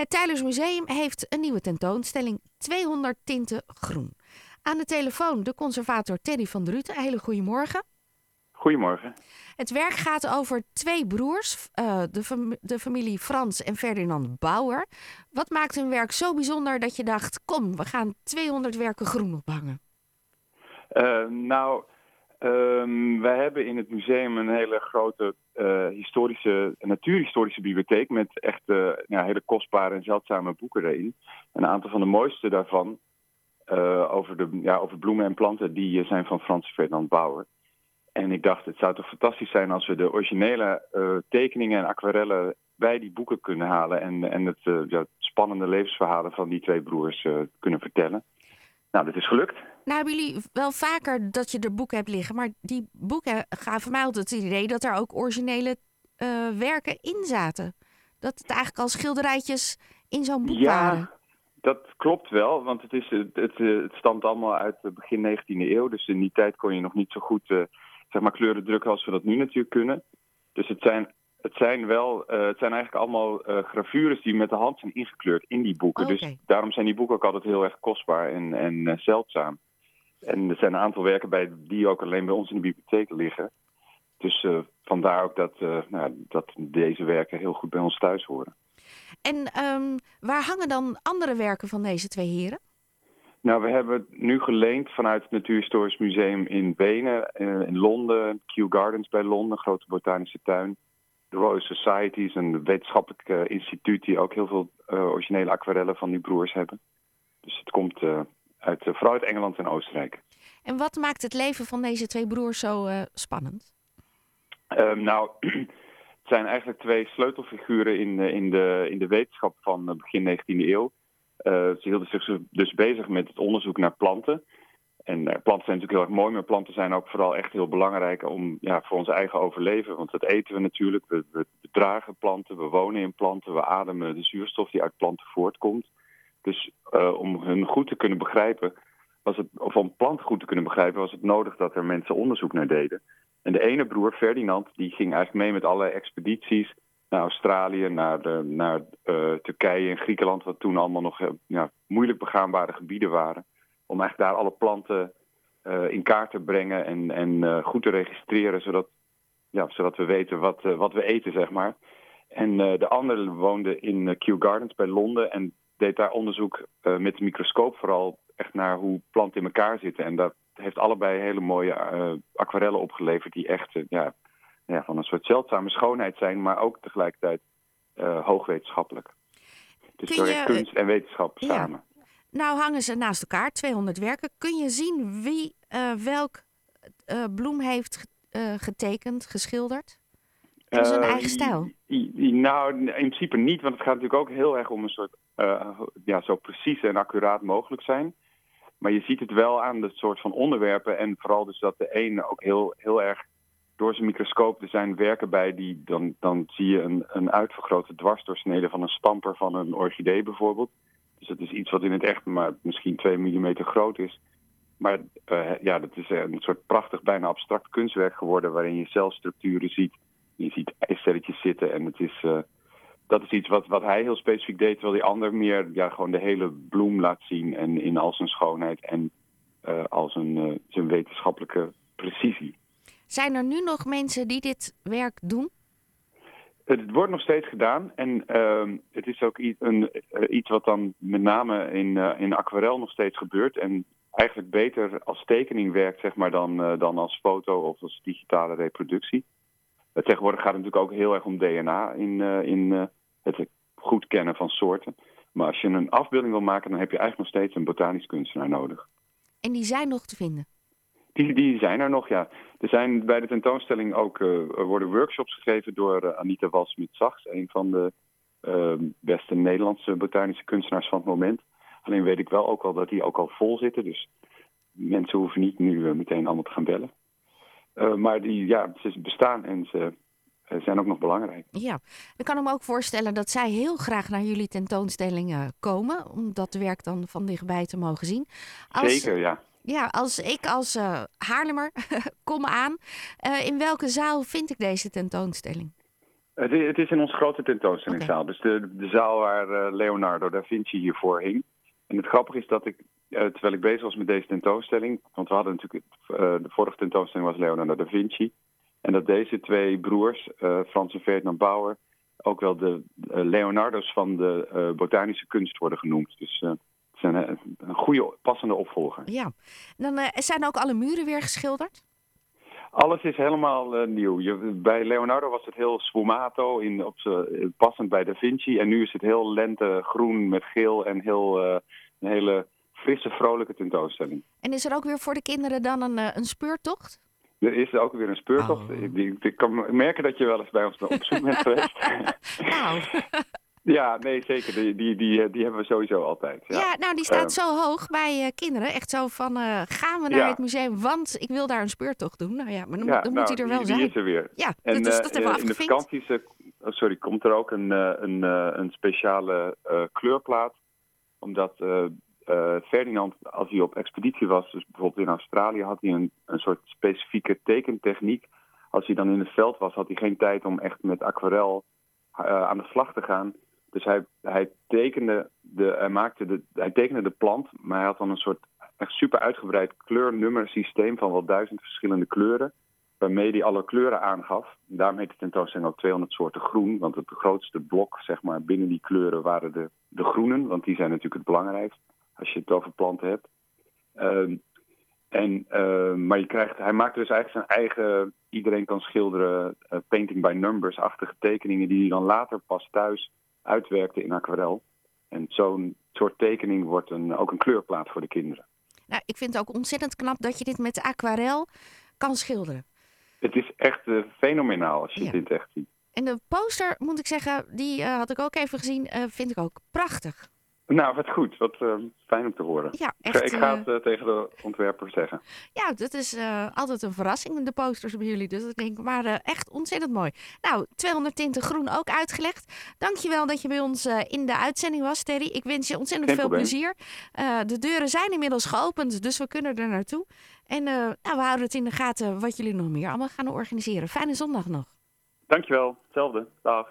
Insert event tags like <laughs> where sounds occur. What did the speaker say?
Het Tylers Museum heeft een nieuwe tentoonstelling 200 tinten groen. Aan de telefoon de conservator Teddy van Druten. Hele goedemorgen. Goedemorgen. Het werk gaat over twee broers, uh, de, fam de, familie Frans en Ferdinand Bauer. Wat maakt hun werk zo bijzonder dat je dacht: kom, we gaan 200 werken groen ophangen? Uh, nou, um, wij hebben in het museum een hele grote uh, historische, natuurhistorische bibliotheek met echt ja, hele kostbare en zeldzame boeken erin. Een aantal van de mooiste daarvan over, de, ja, over bloemen en planten, die zijn van Frans Ferdinand Bauer. En ik dacht, het zou toch fantastisch zijn als we de originele tekeningen en aquarellen bij die boeken kunnen halen. En, en het ja, spannende levensverhalen van die twee broers kunnen vertellen. Nou, dat is gelukt. Nou, hebben jullie wel vaker dat je er boeken hebt liggen. Maar die boeken gaven mij altijd het idee dat er ook originele werken in zaten. Dat het eigenlijk al schilderijtjes in zo'n boek ja, waren. Dat klopt wel, want het, is, het, het, het stamt allemaal uit begin 19e eeuw. Dus in die tijd kon je nog niet zo goed zeg maar, kleuren drukken als we dat nu natuurlijk kunnen. Dus het zijn, het zijn wel, uh, het zijn eigenlijk allemaal uh, gravures die met de hand zijn ingekleurd in die boeken. Oh, okay. Dus daarom zijn die boeken ook altijd heel erg kostbaar en, en uh, zeldzaam. En er zijn een aantal werken bij die ook alleen bij ons in de bibliotheek liggen. Dus vandaar ook dat, nou, dat deze werken heel goed bij ons thuis horen. En um, waar hangen dan andere werken van deze twee heren? Nou, we hebben het nu geleend vanuit het Natuurhistorisch Museum in Wenen, in Londen, Kew Gardens bij Londen, grote botanische tuin. De Royal Society is een wetenschappelijk instituut die ook heel veel originele aquarellen van die broers hebben. Dus het komt uit, uh, vooral uit Engeland en Oostenrijk. En wat maakt het leven van deze twee broers zo spannend? Um, nou, <clears throat> het zijn eigenlijk twee sleutelfiguren in, in, de, in de wetenschap van begin 19e eeuw. Uh, ze hielden zich dus bezig met het onderzoek naar planten. En planten zijn natuurlijk heel erg mooi, maar planten zijn ook vooral echt heel belangrijk om, ja, voor ons eigen overleven. Want dat eten we natuurlijk. We, we dragen planten, we wonen in planten, we ademen de zuurstof die uit planten voortkomt. Dus uh, om hun goed te kunnen begrijpen, was het, of om planten goed te kunnen begrijpen, was het nodig dat er mensen onderzoek naar deden. En de ene broer, Ferdinand, die ging eigenlijk mee met alle expedities naar Australië, naar, naar uh, Turkije en Griekenland, wat toen allemaal nog uh, ja, moeilijk begaanbare gebieden waren. Om eigenlijk daar alle planten in kaart te brengen en, en goed te registreren, zodat, ja, zodat we weten wat, wat we eten, zeg maar. En de andere woonde in Kew Gardens bij Londen en deed daar onderzoek met de microscoop vooral echt naar hoe planten in elkaar zitten. En dat heeft allebei hele mooie aquarellen opgeleverd die echt ja, ja, van een soort zeldzame schoonheid zijn, maar ook tegelijkertijd hoogwetenschappelijk. Dus je, kunst en wetenschap ja. samen. Nou hangen ze naast elkaar, 200 werken. Kun je zien wie welk bloem heeft getekend, geschilderd? In zijn eigen stijl? Nou, in principe niet, want het gaat natuurlijk ook heel erg om een soort ja, zo precies en accuraat mogelijk zijn. Maar je ziet het wel aan de soort van onderwerpen en vooral dus dat de een ook heel, heel erg door zijn microscoop. Er zijn werken bij die dan, dan zie je een, een uitvergrote dwarsdoorsnede van een stamper van een orchidee bijvoorbeeld. Dus dat is iets wat in het echt maar misschien 2 mm groot is. Maar uh, ja, dat is een soort prachtig, bijna abstract kunstwerk geworden waarin je celstructuren ziet. Je ziet eicelletjes zitten en het is, uh, dat is iets wat, wat hij heel specifiek deed, terwijl die ander meer ja, gewoon de hele bloem laat zien en in al zijn schoonheid en uh, al zijn, zijn wetenschappelijke precisie. Zijn er nu nog mensen die dit werk doen? Het wordt nog steeds gedaan en uh, het is ook iets, een, uh, iets wat dan met name in, in aquarel nog steeds gebeurt. En eigenlijk beter als tekening werkt zeg maar, dan, dan als foto of als digitale reproductie. tegenwoordig gaat het natuurlijk ook heel erg om DNA in, in het goed kennen van soorten. Maar als je een afbeelding wil maken, dan heb je eigenlijk nog steeds een botanisch kunstenaar nodig. En die zijn nog te vinden? Die, die zijn er nog, ja. Er zijn bij de tentoonstelling ook uh, worden workshops gegeven door uh, Anita Walsmit-Zachs, een van de uh, beste Nederlandse botanische kunstenaars van het moment. Alleen weet ik wel ook al dat die ook al vol zitten, dus mensen hoeven niet nu meteen allemaal te gaan bellen. maar die, ja, ze bestaan en ze zijn ook nog belangrijk. Ja, ik kan me ook voorstellen dat zij heel graag naar jullie tentoonstellingen komen, om dat werk dan van dichtbij te mogen zien. Als... Zeker, ja. Ja, als ik als uh, Haarlemmer <laughs> kom aan, uh, in welke zaal vind ik deze tentoonstelling? Het is, het is in onze grote tentoonstellingszaal. Dus de, de zaal waar uh, Leonardo da Vinci hiervoor hing. En het grappige is dat ik, terwijl ik bezig was met deze tentoonstelling... want we hadden natuurlijk... De vorige tentoonstelling was Leonardo da Vinci... en dat deze twee broers, Frans en Ferdinand Bauer... ook wel de Leonardo's van de botanische kunst worden genoemd. Dus het is een, een goede, passende opvolger. Ja. Dan zijn ook alle muren weer geschilderd? Alles is helemaal uh, nieuw. Je, bij Leonardo was het heel sfumato, in, op ze, passend bij Da Vinci. En nu is het heel lentegroen met geel en heel, uh, een hele frisse, vrolijke tentoonstelling. En is er ook weer voor de kinderen dan een, uh, een speurtocht? Er is ook weer een speurtocht. Oh. Ik, ik, kan merken dat je wel eens bij ons op zoek bent <laughs> geweest. nou. <laughs> Ja, nee, zeker. Die, die, die, die hebben we sowieso altijd. Ja, ja nou, die staat zo hoog bij uh, kinderen. Echt zo van, uh, gaan we naar ja. het museum, want ik wil daar een speurtocht doen. Nou ja, maar dan, ja, dan nou, moet hij er wel die, zijn. Die is er weer. Ja, en, dat, is, dat hebben we In de vakanties oh, sorry, komt er ook een, een, een speciale kleurplaat. Omdat Ferdinand, als hij op expeditie was, dus bijvoorbeeld in Australië, had hij een, een soort specifieke tekentechniek. Als hij dan in het veld was, had hij geen tijd om echt met aquarel aan de slag te gaan. Dus hij, hij, tekende de, hij, maakte de, hij tekende de plant, maar hij had dan een soort echt super uitgebreid kleurnummersysteem van wel duizend verschillende kleuren. Waarmee hij alle kleuren aangaf. Daarom heet de tentoonstelling ook 200 soorten groen. Want het grootste blok zeg maar, binnen die kleuren waren de, de groenen. Want die zijn natuurlijk het belangrijkst als je het over planten hebt. Uh, en, uh, maar je krijgt, hij maakte dus eigenlijk zijn eigen, iedereen kan schilderen, uh, painting by numbers-achtige tekeningen die hij dan later pas thuis uitwerkte in aquarel. En zo'n soort tekening wordt een, ook een kleurplaat voor de kinderen. Nou, ik vind het ook ontzettend knap dat je dit met aquarel kan schilderen. Het is echt uh, fenomenaal als je ja. dit echt ziet. En de poster, moet ik zeggen, die uh, had ik ook even gezien, vind ik ook prachtig. Nou, wat goed. Wat uh, fijn om te horen. Ja, echt, ik ga het uh, tegen de ontwerper zeggen. Ja, dat is uh, altijd een verrassing, de posters bij jullie. Dus ik denk, maar echt ontzettend mooi. Nou, 200 tinten groen ook uitgelegd. Dankjewel dat je bij ons in de uitzending was, Terry. Ik wens je ontzettend Geen veel probleem. plezier. de deuren zijn inmiddels geopend, dus we kunnen er naartoe. En nou, we houden het in de gaten wat jullie nog meer allemaal gaan organiseren. Fijne zondag nog. Dankjewel. Hetzelfde. Dag.